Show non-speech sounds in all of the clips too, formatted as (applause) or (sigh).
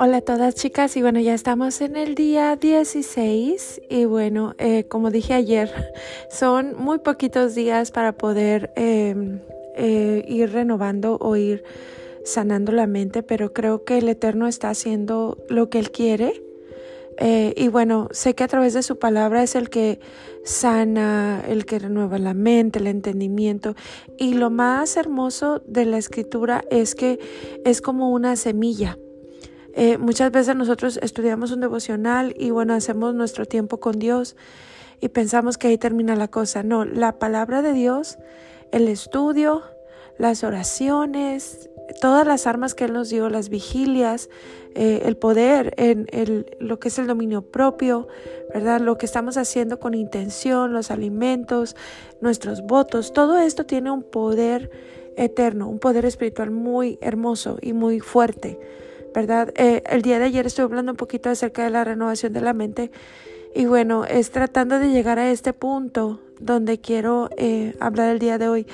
Hola a todas chicas y bueno ya estamos en el día 16 y bueno eh, como dije ayer (laughs) son muy poquitos días para poder em, eh, ir renovando o ir sanando la mente pero creo que el Eterno está haciendo lo que Él quiere. Eh, y bueno sé que a través de su palabra es el que sana, el que renueva la mente, el entendimiento y lo más hermoso de la escritura es que es como una semilla eh, muchas veces nosotros estudiamos un devocional y bueno, hacemos nuestro tiempo con Dios y pensamos que ahí termina la cosa. No, la palabra de Dios, el estudio, las oraciones, todas las armas que Él nos dio, las vigilias, eh, el poder en el, lo que es el dominio propio, ¿verdad? Lo que estamos haciendo con intención, los alimentos, nuestros votos, todo esto tiene un poder eterno, un poder espiritual muy hermoso y muy fuerte. ¿Verdad? Eh, el día de ayer estuve hablando un poquito acerca de la renovación de la mente y bueno, es tratando de llegar a este punto donde quiero eh, hablar el día de hoy.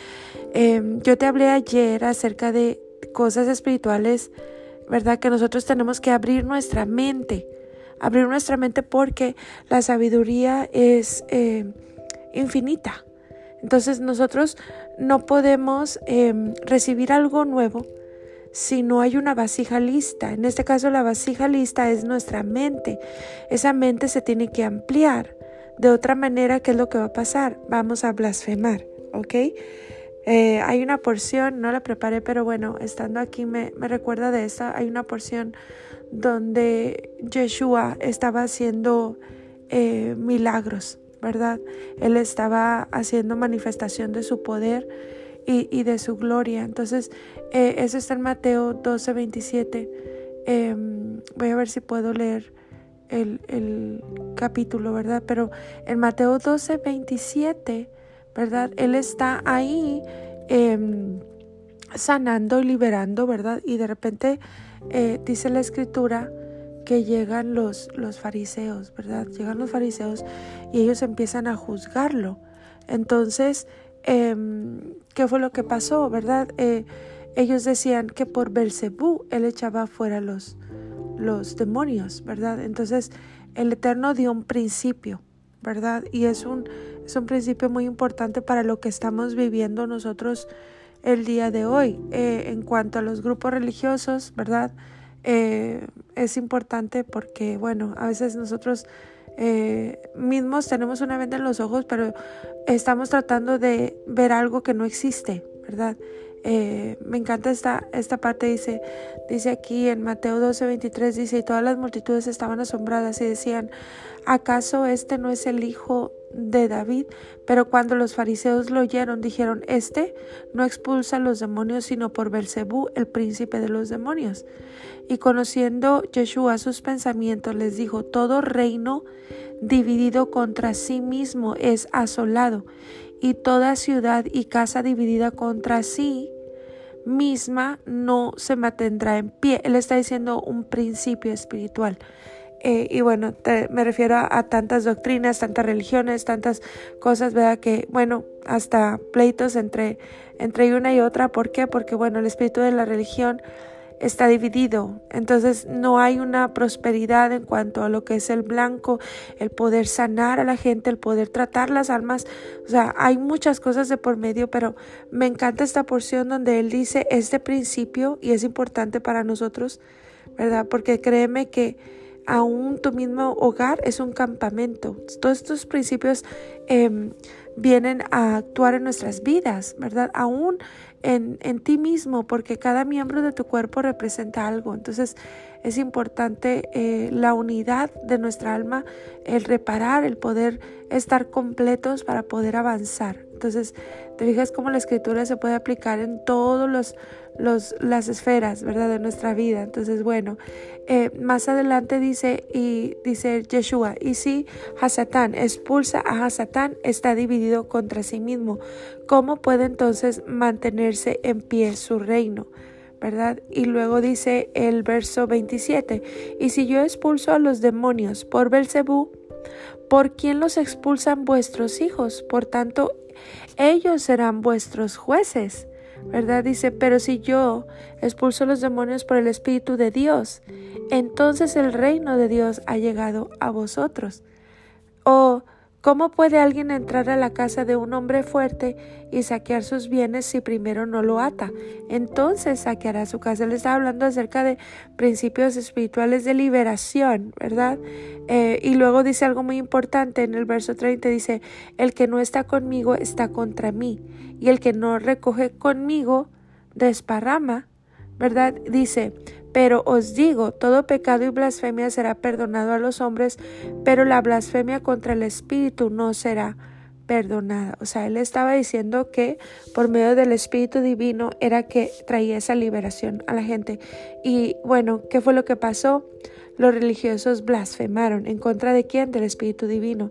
Em, yo te hablé ayer acerca de cosas espirituales, ¿verdad? Que nosotros tenemos que abrir nuestra mente, abrir nuestra mente porque la sabiduría es eh, infinita. Entonces nosotros no podemos em, recibir algo nuevo si no hay una vasija lista. En este caso la vasija lista es nuestra mente. Esa mente se tiene que ampliar. De otra manera, ¿qué es lo que va a pasar? Vamos a blasfemar, ¿ok? Eh, hay una porción, no la preparé, pero bueno, estando aquí me, recuerda de esta. Hay una porción donde Yeshua estaba haciendo eh, milagros, ¿verdad? Él estaba haciendo manifestación de su poder y, de su gloria. Entonces, eh, eso está en Mateo 12, 27. Em, voy a ver si puedo leer el, capítulo, ¿verdad? Pero en Mateo 12, 27, ¿verdad? Él está ahí em, sanando y liberando, ¿verdad? Y de repente eh, dice la escritura que llegan los, los fariseos, ¿verdad? Llegan los fariseos y ellos empiezan a juzgarlo. Entonces, Em, qué fue lo que pasó, ¿verdad? Eh, ellos decían que por Belcebú él echaba fuera los, los demonios, ¿verdad? Entonces el Eterno dio un principio, ¿verdad? Y es un, es un principio muy importante para lo que estamos viviendo nosotros el día de hoy. Eh, en cuanto a los grupos religiosos, ¿verdad? Eh, es importante porque, bueno, a veces nosotros eh, mismos tenemos una venda en los ojos, pero estamos tratando de ver algo que no existe, ¿verdad? Eh, me encanta esta, esta parte, dice, dice aquí en Mateo 12, 23, dice, y todas las multitudes estaban asombradas y decían, ¿acaso este no es el hijo de David? Pero cuando los fariseos lo oyeron, dijeron, este no expulsa a los demonios, sino por Belcebú, el príncipe de los demonios. Y conociendo Yeshua sus pensamientos, les dijo, todo reino dividido contra sí mismo es asolado, y toda ciudad y casa dividida contra sí misma no se mantendrá en pie. Él está diciendo un principio espiritual. Eh, y bueno, me refiero a, tantas doctrinas, tantas religiones, tantas cosas, ¿verdad? Que, bueno, hasta pleitos entre, entre una y otra. ¿Por qué? Porque, bueno, el espíritu de la religión está dividido. Entonces no hay una prosperidad en cuanto a lo que es el blanco, el poder sanar a la gente, el poder tratar las almas. O sea, hay muchas cosas de por medio, pero me encanta esta porción donde él dice este principio y es importante para nosotros, ¿verdad? Porque créeme que aún tu mismo hogar es un campamento. Todos estos principios em, vienen a actuar en nuestras vidas, ¿verdad? Aún en, en, ti mismo, porque cada miembro de tu cuerpo representa algo. Entonces es importante eh, la unidad de nuestra alma, el reparar, el poder estar completos para poder avanzar. Entonces, te fijas cómo la escritura se puede aplicar en todos los, los las esferas, ¿verdad? De nuestra vida. Entonces, bueno, eh, más adelante dice, y dice Yeshua, y si Hasatán expulsa a Hasatán, está dividido contra sí mismo. ¿Cómo puede entonces mantenerse en pie su reino? ¿verdad? Y luego dice el verso 27, y si yo expulso a los demonios por Belcebú, ¿por quién los expulsan vuestros hijos? Por tanto, ellos serán vuestros jueces. ¿verdad? Dice, pero si yo expulso los demonios por el Espíritu de Dios, entonces el reino de Dios ha llegado a vosotros. O ¿Cómo puede alguien entrar a la casa de un hombre fuerte y saquear sus bienes si primero no lo ata? Entonces saqueará su casa. Él está hablando acerca de principios espirituales de liberación, ¿verdad? Eh, y luego dice algo muy importante en el verso 30, dice, el que no está conmigo está contra mí, y el que no recoge conmigo desparrama, ¿verdad? Dice, pero os digo, todo pecado y blasfemia será perdonado a los hombres, pero la blasfemia contra el Espíritu no será perdonada. O sea, él estaba diciendo que por medio del Espíritu Divino era que traía esa liberación a la gente. Y bueno, ¿qué fue lo que pasó? Los religiosos blasfemaron en contra de quién? Del Espíritu Divino.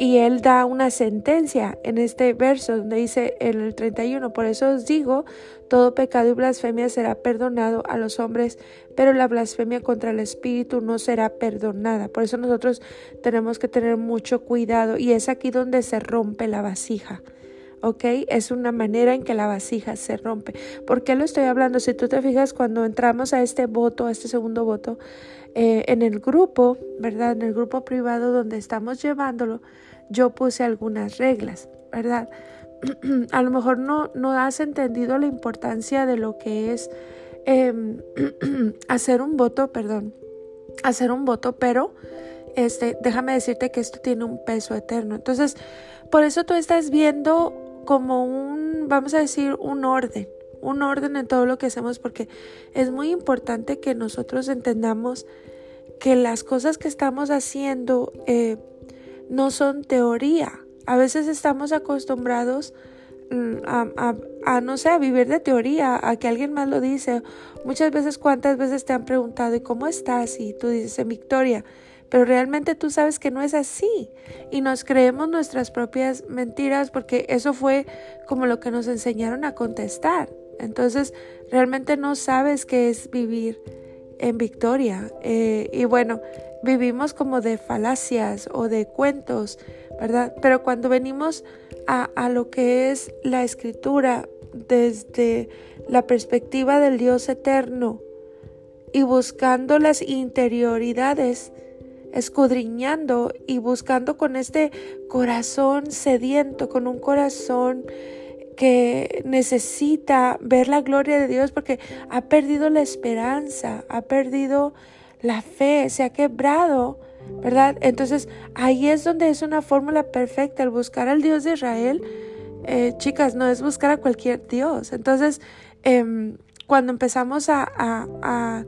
Y él da una sentencia en este verso donde dice en el 31, por eso os digo, todo pecado y blasfemia será perdonado a los hombres, pero la blasfemia contra el Espíritu no será perdonada. Por eso nosotros tenemos que tener mucho cuidado y es aquí donde se rompe la vasija. ¿ok? Es una manera en que la vasija se rompe. ¿Por qué lo estoy hablando? Si tú te fijas, cuando entramos a este voto, a este segundo voto, eh, en el grupo, ¿verdad? En el grupo privado donde estamos llevándolo, yo puse algunas reglas, ¿verdad? (clears throat) A lo mejor no, no has entendido la importancia de lo que es em, (clears throat) hacer un voto, perdón, hacer un voto, pero este, déjame decirte que esto tiene un peso eterno. Entonces, por eso tú estás viendo como un, vamos a decir, un orden, un orden en todo lo que hacemos porque es muy importante que nosotros entendamos que las cosas que estamos haciendo eh, no son teoría. A veces estamos acostumbrados mm, a, no sé, a vivir de teoría, a que alguien más lo dice. Muchas veces, ¿cuántas veces te han preguntado, ¿y cómo estás? Y tú dices, Victoria. Pero realmente tú sabes que no es así. Y nos creemos nuestras propias mentiras porque eso fue como lo que nos enseñaron a contestar. Entonces, realmente no sabes qué es vivir en Victoria. Eh, y bueno, vivimos como de falacias o de cuentos, ¿verdad? Pero cuando venimos a, a lo que es la escritura desde la perspectiva del Dios eterno y buscando las interioridades, escudriñando y buscando con este corazón sediento, con un corazón que necesita ver la gloria de Dios porque ha perdido la esperanza, ha perdido la fe, se ha quebrado, ¿verdad? Entonces ahí es donde es una fórmula perfecta, el buscar al Dios de Israel, eh, chicas, no es buscar a cualquier Dios. Entonces, em, cuando empezamos a,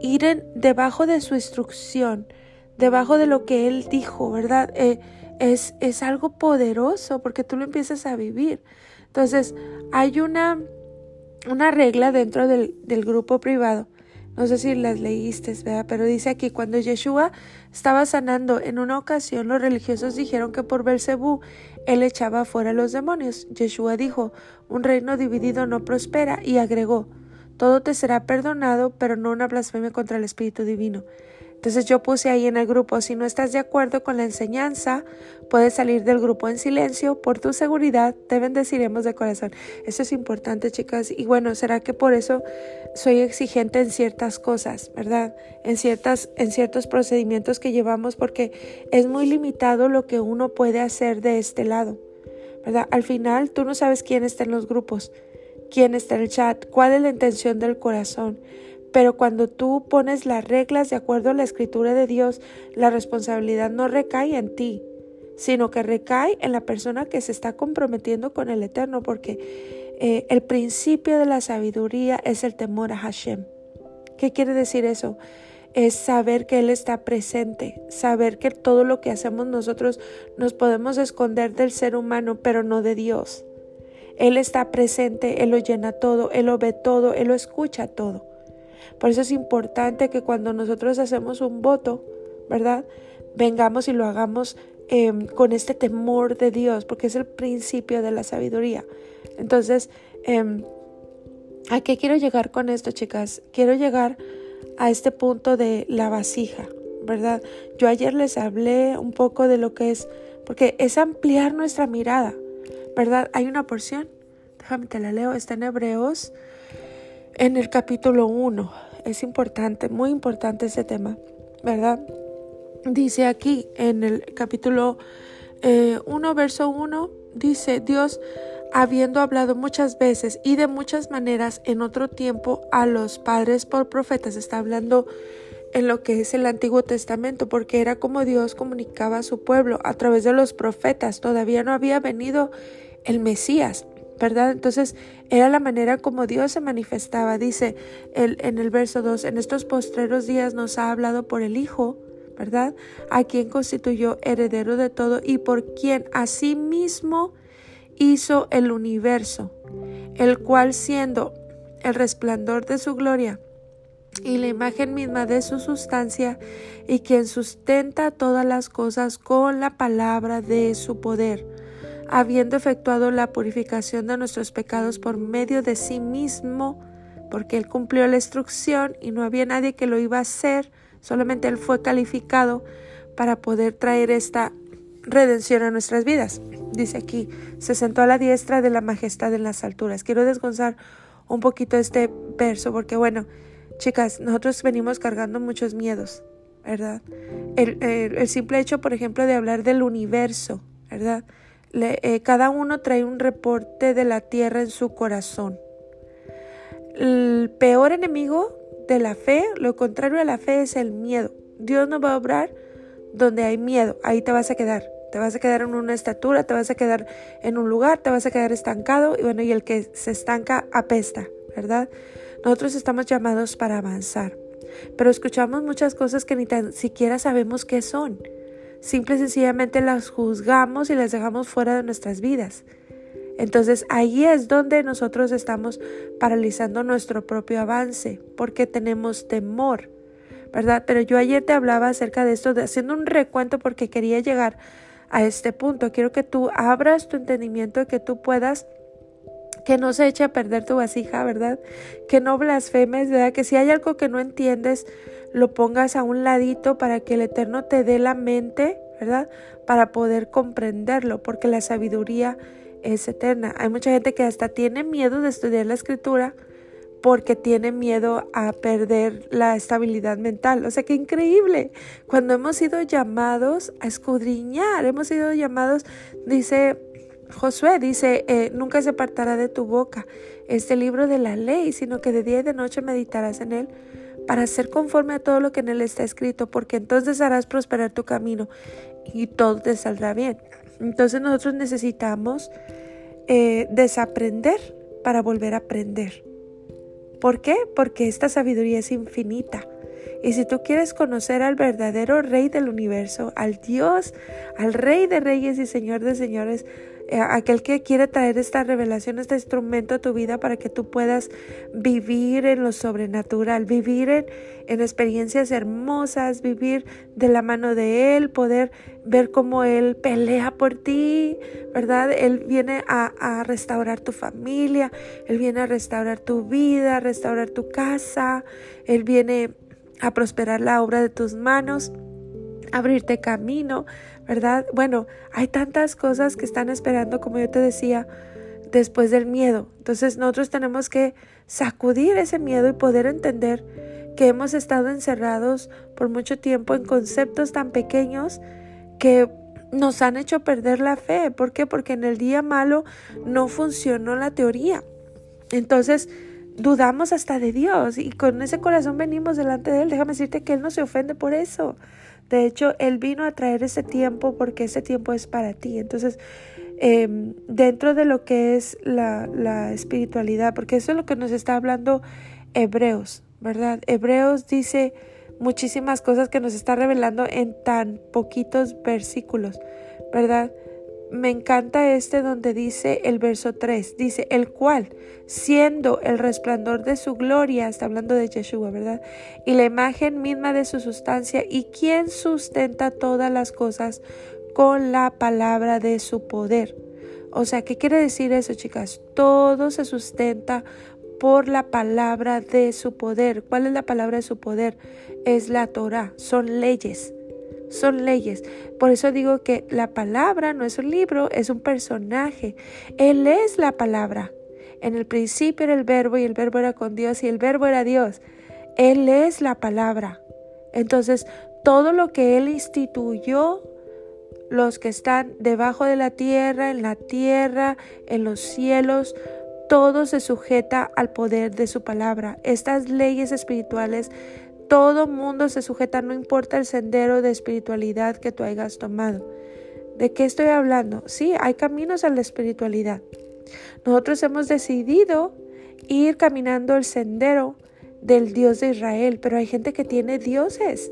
ir debajo de su instrucción, debajo de lo que Él dijo, ¿verdad? Eh, es, es algo poderoso porque tú lo empiezas a vivir. Entonces, hay una, una regla dentro del, del grupo privado. No sé si las leíste, ¿verdad? pero dice aquí, cuando Yeshua estaba sanando en una ocasión, los religiosos dijeron que por Belcebú él echaba fuera los demonios. Yeshua dijo, un reino dividido no prospera, y agregó, todo te será perdonado, pero no una blasfemia contra el Espíritu Divino. Entonces yo puse ahí en el grupo, si no estás de acuerdo con la enseñanza, puedes salir del grupo en silencio. Por tu seguridad, te bendeciremos de corazón. Eso es importante, chicas. Y bueno, será que por eso soy exigente en ciertas cosas, ¿verdad? En, ciertas, en ciertos procedimientos que llevamos, porque es muy limitado lo que uno puede hacer de este lado, ¿verdad? Al final, tú no sabes quién está en los grupos, quién está en el chat, cuál es la intención del corazón. Pero cuando tú pones las reglas de acuerdo a la escritura de Dios, la responsabilidad no recae en ti, sino que recae en la persona que se está comprometiendo con el Eterno, porque eh, el principio de la sabiduría es el temor a Hashem. ¿Qué quiere decir eso? Es saber que Él está presente, saber que todo lo que hacemos nosotros nos podemos esconder del ser humano, pero no de Dios. Él está presente, Él lo llena todo, Él lo ve todo, Él lo escucha todo. Por eso es importante que cuando nosotros hacemos un voto, ¿verdad? Vengamos y lo hagamos em, con este temor de Dios, porque es el principio de la sabiduría. Entonces, em, ¿a qué quiero llegar con esto, chicas? Quiero llegar a este punto de la vasija, ¿verdad? Yo ayer les hablé un poco de lo que es, porque es ampliar nuestra mirada, ¿verdad? Hay una porción déjame te la leo, está en Hebreos, en el capítulo 1. Es importante, muy importante ese tema, ¿verdad? Dice aquí en el capítulo 1, eh, verso 1, dice Dios, habiendo hablado muchas veces y de muchas maneras en otro tiempo a los padres por profetas, está hablando en lo que es el Antiguo Testamento, porque era como Dios comunicaba a su pueblo a través de los profetas. Todavía no había venido el Mesías, ¿verdad? Entonces era la manera como Dios se manifestaba. Dice en el verso 2, en estos postreros días nos ha hablado por el Hijo, ¿verdad? A quien constituyó heredero de todo y por quien asimismo hizo el universo, el cual siendo el resplandor de su gloria y la imagen misma de su sustancia, y quien sustenta todas las cosas con la palabra de su poder, habiendo efectuado la purificación de nuestros pecados por medio de sí mismo, porque él cumplió la instrucción y no había nadie que lo iba a hacer, solamente él fue calificado para poder traer esta redención a nuestras vidas. Dice aquí, se sentó a la diestra de la majestad en las alturas. Quiero desgonzar un poquito este verso porque, bueno, chicas, nosotros venimos cargando muchos miedos, ¿verdad? El, simple hecho, por ejemplo, de hablar del universo, ¿verdad? Eh, cada uno trae un reporte de la tierra en su corazón. El peor enemigo de la fe, lo contrario a la fe, es el miedo. Dios no va a obrar donde hay miedo, ahí te vas a quedar. Te vas a quedar en una estatura, te vas a quedar en un lugar, te vas a quedar estancado y bueno, y el que se estanca apesta, ¿verdad? Nosotros estamos llamados para avanzar, pero escuchamos muchas cosas que ni tan siquiera sabemos qué son. Simple y sencillamente las juzgamos y las dejamos fuera de nuestras vidas. Entonces ahí es donde nosotros estamos paralizando nuestro propio avance, porque tenemos temor, ¿verdad? Pero yo ayer te hablaba acerca de esto, haciendo un recuento porque quería llegar a este punto. Quiero que tú abras tu entendimiento, que tú puedas que no se eche a perder tu vasija, ¿verdad? Que no blasfemes, ¿verdad? Que si hay algo que no entiendes, lo pongas a un ladito para que el Eterno te dé la mente, ¿verdad? Para poder comprenderlo, porque la sabiduría es eterna. Hay mucha gente que hasta tiene miedo de estudiar la escritura porque tiene miedo a perder la estabilidad mental. O sea, qué increíble. Cuando hemos sido llamados a escudriñar, hemos sido llamados, dice Josué, dice, eh, nunca se apartará de tu boca este libro de la ley, sino que de día y de noche meditarás en él para ser conforme a todo lo que en él está escrito, porque entonces harás prosperar tu camino y todo te saldrá bien. Entonces nosotros necesitamos eh, desaprender para volver a aprender. ¿Por qué? Porque esta sabiduría es infinita. Y si tú quieres conocer al verdadero Rey del universo, al Dios, al Rey de Reyes y Señor de Señores, aquel que quiere traer esta revelación, este instrumento a tu vida para que tú puedas vivir en lo sobrenatural, vivir en, experiencias hermosas, vivir de la mano de Él, poder ver cómo Él pelea por ti, ¿verdad? Él viene a, restaurar tu familia, Él viene a restaurar tu vida, restaurar tu casa, Él viene a prosperar la obra de tus manos, abrirte camino. ¿Verdad? Bueno, hay tantas cosas que están esperando, como yo te decía, después del miedo. Entonces nosotros tenemos que sacudir ese miedo y poder entender que hemos estado encerrados por mucho tiempo en conceptos tan pequeños que nos han hecho perder la fe. ¿Por qué? Porque en el día malo no funcionó la teoría. Entonces, dudamos hasta de Dios y con ese corazón venimos delante de Él. Déjame decirte que Él no se ofende por eso. De hecho, Él vino a traer ese tiempo porque ese tiempo es para ti. Entonces, em, dentro de lo que es la, la espiritualidad, porque eso es lo que nos está hablando Hebreos, ¿verdad? Hebreos dice muchísimas cosas que nos está revelando en tan poquitos versículos, ¿verdad? Me encanta este donde dice el verso 3, dice, el cual, siendo el resplandor de su gloria, está hablando de Yeshua, ¿verdad? Y la imagen misma de su sustancia, y quien sustenta todas las cosas con la palabra de su poder. O sea, ¿qué quiere decir eso, chicas? Todo se sustenta por la palabra de su poder. ¿Cuál es la palabra de su poder? Es la Torah, son leyes son leyes. Por eso digo que la palabra no es un libro, es un personaje. Él es la palabra. En el principio era el verbo y el verbo era con Dios y el verbo era Dios. Él es la palabra. Entonces, todo lo que Él instituyó, los que están debajo de la tierra, en la tierra, en los cielos, todo se sujeta al poder de su palabra. Estas leyes espirituales, todo mundo se sujeta, no importa el sendero de espiritualidad que tú hayas tomado. ¿De qué estoy hablando? Sí, hay caminos a la espiritualidad. Nosotros hemos decidido ir caminando el sendero del Dios de Israel, pero hay gente que tiene dioses,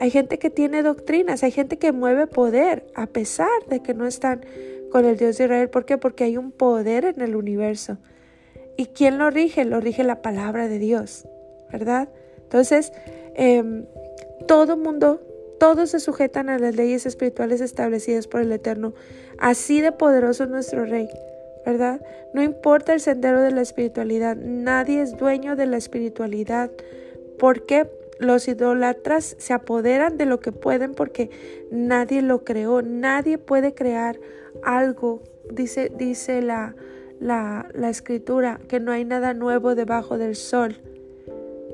hay gente que tiene doctrinas, hay gente que mueve poder a pesar de que no están con el Dios de Israel. ¿Por qué? Porque hay un poder en el universo. ¿Y quién lo rige? Lo rige la palabra de Dios, ¿verdad? Entonces, eh, todo mundo, todos se sujetan a las leyes espirituales establecidas por el Eterno. Así de poderoso es nuestro Rey. ¿verdad? No importa el sendero de la espiritualidad, nadie es dueño de la espiritualidad. porque Los idólatras se apoderan de lo que pueden porque nadie lo creó, nadie puede crear algo, dice, dice la, la, la escritura, que no hay nada nuevo debajo del sol.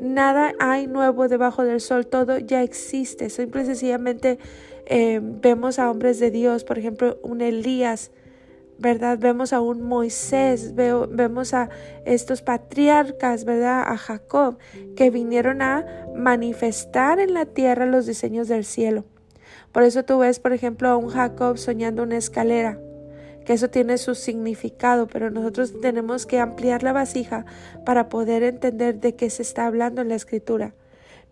Nada hay nuevo debajo del sol, todo ya existe. Simple y sencillamente eh, vemos a hombres de Dios, por ejemplo, un Elías, ¿verdad? Vemos a un Moisés, vemos a estos patriarcas, ¿verdad? A Jacob, que vinieron a manifestar en la tierra los diseños del cielo. Por eso tú ves, por ejemplo, a un Jacob soñando una escalera, que eso tiene su significado, pero nosotros tenemos que ampliar la vasija para poder entender de qué se está hablando en la escritura.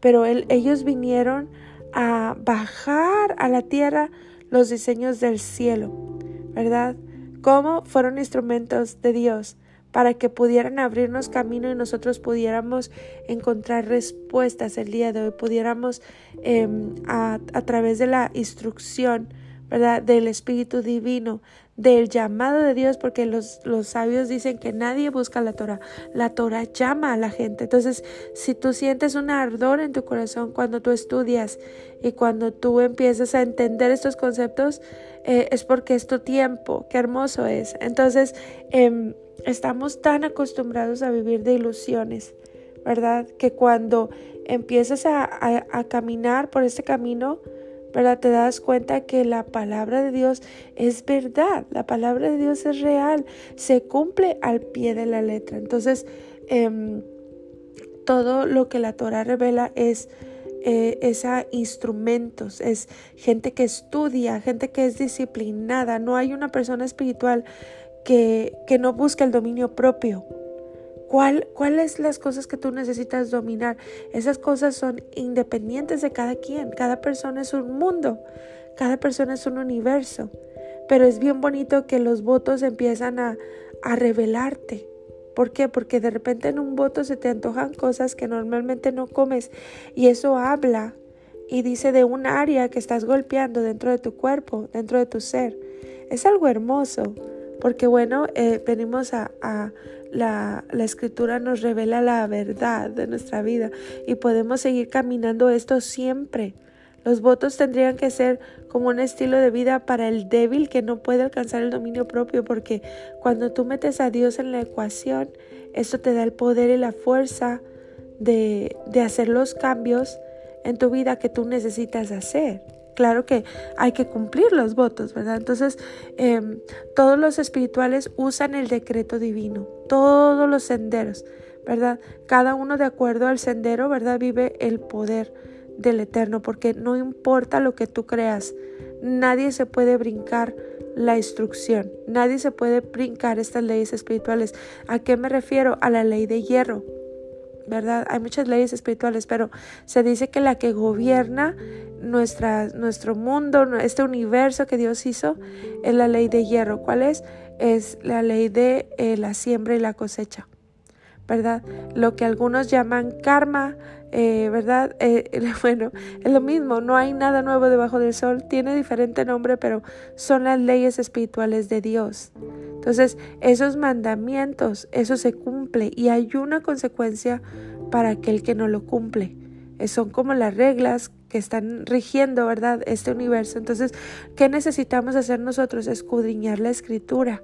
Pero ellos vinieron a bajar a la tierra los diseños del cielo, ¿verdad? cómo fueron instrumentos de Dios para que pudieran abrirnos camino y nosotros pudiéramos encontrar respuestas el día de hoy, pudiéramos em, a, a través de la instrucción, ¿verdad? Del Espíritu Divino, del llamado de Dios, porque los, los sabios dicen que nadie busca la Torah, la Torah llama a la gente. Entonces, si tú sientes un ardor en tu corazón cuando tú estudias y cuando tú empiezas a entender estos conceptos, eh, es porque es tu tiempo, qué hermoso es. Entonces, em, estamos tan acostumbrados a vivir de ilusiones, ¿verdad? Que cuando empiezas a, a caminar por este camino, ¿verdad? Te das cuenta que la palabra de Dios es verdad, la palabra de Dios es real, se cumple al pie de la letra. Entonces, em, todo lo que la Torah revela es eh, instrumentos, es gente que estudia, gente que es disciplinada. No hay una persona espiritual que, que no busque el dominio propio, ¿Cuál, ¿Cuáles las cosas que tú necesitas dominar? Esas cosas son independientes de cada quien. Cada persona es un mundo. Cada persona es un universo. Pero es bien bonito que los votos empiezan a, a revelarte. ¿Por qué? Porque de repente en un voto se te antojan cosas que normalmente no comes y eso habla y dice de un área que estás golpeando dentro de tu cuerpo, dentro de tu ser. Es algo hermoso porque bueno, eh, venimos a, la, escritura nos revela la verdad de nuestra vida y podemos seguir caminando esto siempre. Los votos tendrían que ser como un estilo de vida para el débil que no puede alcanzar el dominio propio, porque cuando tú metes a Dios en la ecuación, eso te da el poder y la fuerza de, de hacer los cambios en tu vida que tú necesitas hacer. Claro que hay que cumplir los votos, ¿verdad? Entonces, em, todos los espirituales usan el decreto divino, todos los senderos, ¿verdad? Cada uno de acuerdo al sendero, ¿verdad? Vive el poder del Eterno, porque no importa lo que tú creas, nadie se puede brincar la instrucción, nadie se puede brincar estas leyes espirituales. ¿A qué me refiero? A la ley de hierro. ¿Verdad? Hay muchas leyes espirituales, pero se dice que la que gobierna nuestra, nuestro mundo, este universo que Dios hizo, es la ley de hierro. ¿Cuál es? Es la ley de eh, la siembra y la cosecha, ¿verdad? Lo que algunos llaman karma, eh, ¿verdad? (laughs) Eh, bueno, es lo mismo, no hay nada nuevo debajo del sol, tiene diferente nombre, pero son las leyes espirituales de Dios. Entonces, esos mandamientos, eso se cumple y hay una consecuencia para aquel que no lo cumple. Eh, son como las reglas que están rigiendo, ¿verdad? Este universo. Entonces, ¿qué necesitamos hacer nosotros? Escudriñar la escritura.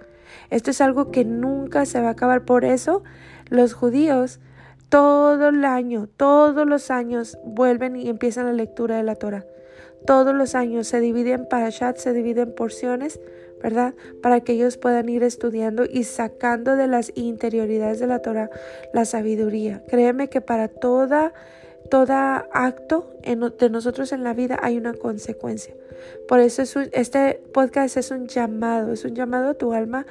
Esto es algo que nunca se va a acabar. Por eso los judíos todo el año, todos los años vuelven y empiezan la lectura de la Torah. Todos los años se dividen parashat, se dividen porciones, ¿verdad? Para que ellos puedan ir estudiando y sacando de las interioridades de la Torah la sabiduría. Créeme que para toda todo acto de nosotros en la vida hay una consecuencia. Por eso este podcast es un llamado, es un llamado a tu alma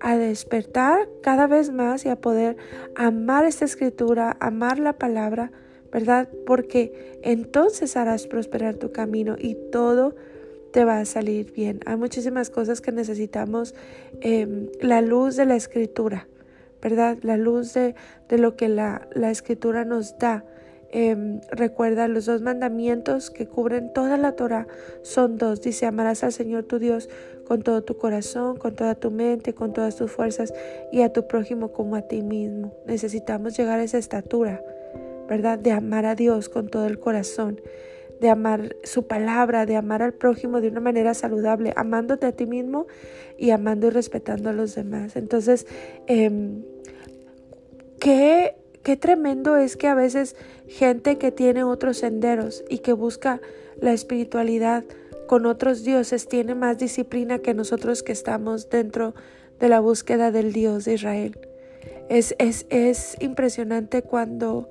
a despertar cada vez más y a poder amar esta escritura, amar la palabra, ¿verdad? Porque entonces harás prosperar tu camino y todo te va a salir bien. Hay muchísimas cosas que necesitamos, em, la luz de la escritura, ¿verdad? La luz de, de lo que la, la escritura nos da Em, recuerda los dos mandamientos que cubren toda la Torah son dos. Dice, amarás al Señor tu Dios con todo tu corazón, con toda tu mente, con todas tus fuerzas y a tu prójimo como a ti mismo. Necesitamos llegar a esa estatura, ¿verdad? De amar a Dios con todo el corazón, de amar su palabra, de amar al prójimo de una manera saludable, amándote a ti mismo y amando y respetando a los demás. Entonces, eh, ¿qué Qué tremendo es que a veces gente que tiene otros senderos y que busca la espiritualidad con otros dioses tiene más disciplina que nosotros que estamos dentro de la búsqueda del Dios de Israel. Es, es, es impresionante cuando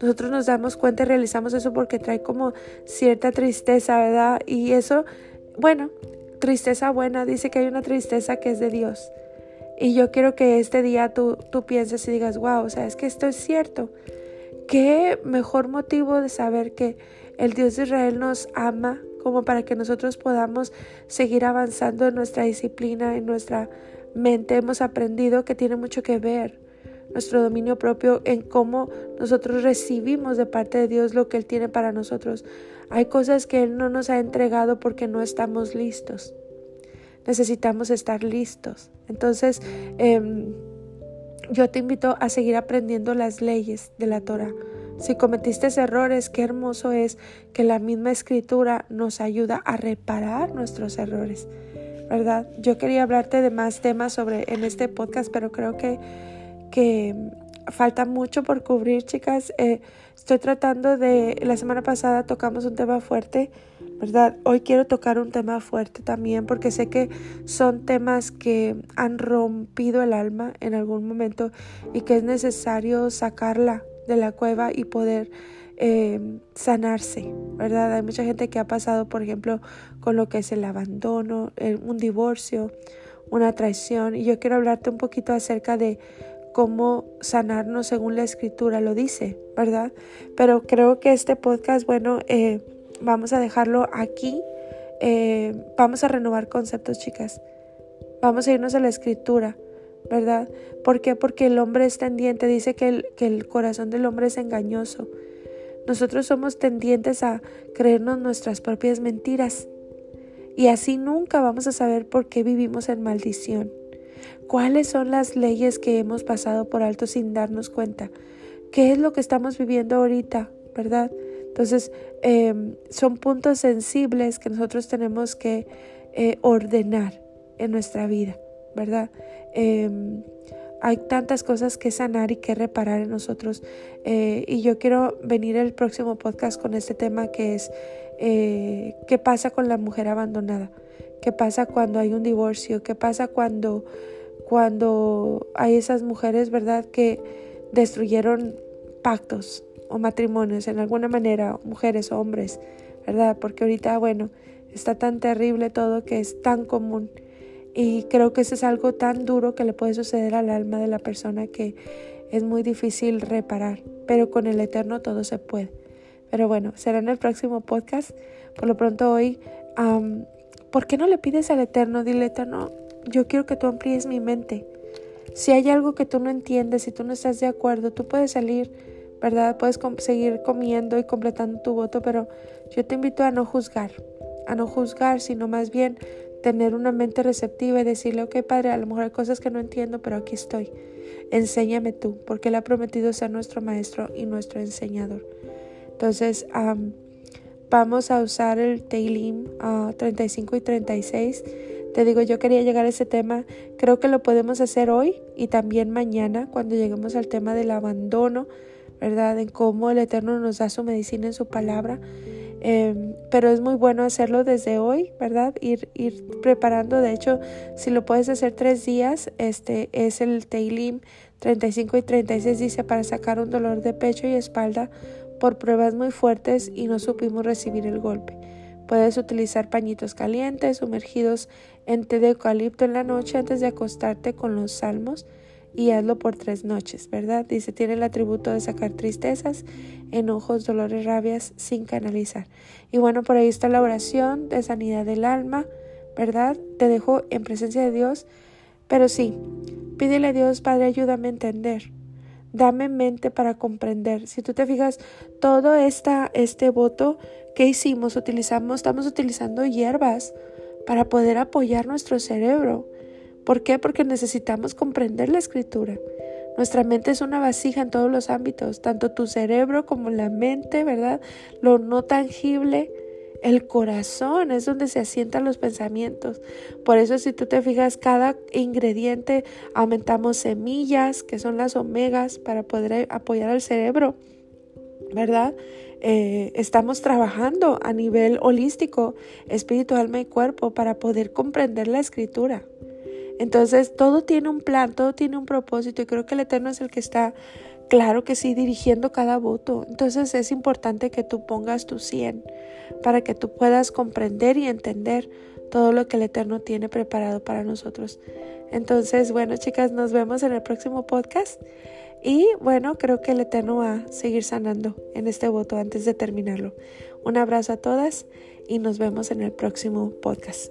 nosotros nos damos cuenta y realizamos eso porque trae como cierta tristeza, ¿verdad? Y eso, bueno, tristeza buena, dice que hay una tristeza que es de Dios. Y yo quiero que este día tú, tú pienses y digas, wow, o sea, es que esto es cierto. Qué mejor motivo de saber que el Dios de Israel nos ama como para que nosotros podamos seguir avanzando en nuestra disciplina, en nuestra mente. Hemos aprendido que tiene mucho que ver nuestro dominio propio en cómo nosotros recibimos de parte de Dios lo que Él tiene para nosotros. Hay cosas que Él no nos ha entregado porque no estamos listos necesitamos estar listos. Entonces, em, yo te invito a seguir aprendiendo las leyes de la Torah. Si cometiste errores, qué hermoso es que la misma escritura nos ayuda a reparar nuestros errores, ¿verdad? Yo quería hablarte de más temas sobre en este podcast, pero creo que, que falta mucho por cubrir, chicas. Eh, estoy tratando de, la semana pasada tocamos un tema fuerte, ¿verdad? Hoy quiero tocar un tema fuerte también porque sé que son temas que han rompido el alma en algún momento y que es necesario sacarla de la cueva y poder eh, sanarse, ¿verdad? Hay mucha gente que ha pasado, por ejemplo, con lo que es el abandono, un divorcio, una traición y yo quiero hablarte un poquito acerca de cómo sanarnos según la escritura lo dice, ¿verdad? Pero creo que este podcast, bueno, eh, vamos a dejarlo aquí. Eh, vamos a renovar conceptos, chicas. Vamos a irnos a la escritura, ¿verdad? ¿Por qué? Porque el hombre es tendiente, dice que el, que el corazón del hombre es engañoso. Nosotros somos tendientes a creernos nuestras propias mentiras. Y así nunca vamos a saber por qué vivimos en maldición. ¿Cuáles son las leyes que hemos pasado por alto sin darnos cuenta? ¿Qué es lo que estamos viviendo ahorita? ¿Verdad? Entonces, em, son puntos sensibles que nosotros tenemos que eh, ordenar en nuestra vida, ¿verdad? Em, hay tantas cosas que sanar y que reparar en nosotros. Eh, y yo quiero venir el próximo podcast con este tema que es eh, qué pasa con la mujer abandonada, qué pasa cuando hay un divorcio, qué pasa cuando, cuando hay esas mujeres, ¿verdad?, que destruyeron pactos o matrimonios en alguna manera, mujeres o hombres, ¿verdad? Porque ahorita, bueno, está tan terrible todo que es tan común. Y creo que eso es algo tan duro que le puede suceder al alma de la persona que es muy difícil reparar, pero con el Eterno todo se puede. Pero bueno, será en el próximo podcast. Por lo pronto hoy, ¿por qué no le pides al Eterno? Dile, Eterno, yo quiero que tú amplíes mi mente. Si hay algo que tú no entiendes, si tú no estás de acuerdo, tú puedes salir, ¿verdad? Puedes seguir comiendo y completando tu voto, pero yo te invito a no juzgar, a no juzgar, sino más bien tener una mente receptiva y decirle, ok, Padre, a lo mejor hay cosas que no entiendo, pero aquí estoy. Enséñame tú, porque Él ha prometido ser nuestro Maestro y nuestro enseñador. Entonces, vamos a usar el Teilim 35 y 36. Te digo, yo quería llegar a ese tema, creo que lo podemos hacer hoy y también mañana cuando lleguemos al tema del abandono, ¿verdad? En cómo el Eterno nos da su medicina en su palabra. Em, pero es muy bueno hacerlo desde hoy, ¿verdad? Ir, ir preparando. De hecho, si lo puedes hacer tres días, este es el Teilim 35 y 36 dice para sacar un dolor de pecho y espalda por pruebas muy fuertes y no supimos recibir el golpe. Puedes utilizar pañitos calientes sumergidos en té de eucalipto en la noche antes de acostarte con los salmos y hazlo por tres noches, ¿verdad? Dice, tiene el atributo de sacar tristezas, enojos, dolores, rabias sin canalizar. Y bueno, por ahí está la oración de sanidad del alma, ¿verdad? Te dejo en presencia de Dios, pero sí, pídele a Dios, Padre, ayúdame a entender. Dame mente para comprender. Si tú te fijas, todo este voto que hicimos, utilizamos, estamos utilizando hierbas para poder apoyar nuestro cerebro. ¿Por qué? Porque necesitamos comprender la escritura. Nuestra mente es una vasija en todos los ámbitos, tanto tu cerebro como la mente, ¿verdad? Lo no tangible, el corazón es donde se asientan los pensamientos. Por eso si tú te fijas, cada ingrediente aumentamos semillas, que son las omegas, para poder apoyar al cerebro, ¿verdad? Eh, estamos trabajando a nivel holístico, espíritu, alma y cuerpo para poder comprender la escritura. Entonces, todo tiene un plan, todo tiene un propósito y creo que el Eterno es el que está, claro que sí, dirigiendo cada voto. Entonces, es importante que tú pongas tu 100 para que tú puedas comprender y entender todo lo que el Eterno tiene preparado para nosotros. Entonces, bueno, chicas, nos vemos en el próximo podcast. Y bueno, creo que el Eterno va a seguir sanando en este voto antes de terminarlo. Un abrazo a todas y nos vemos en el próximo podcast.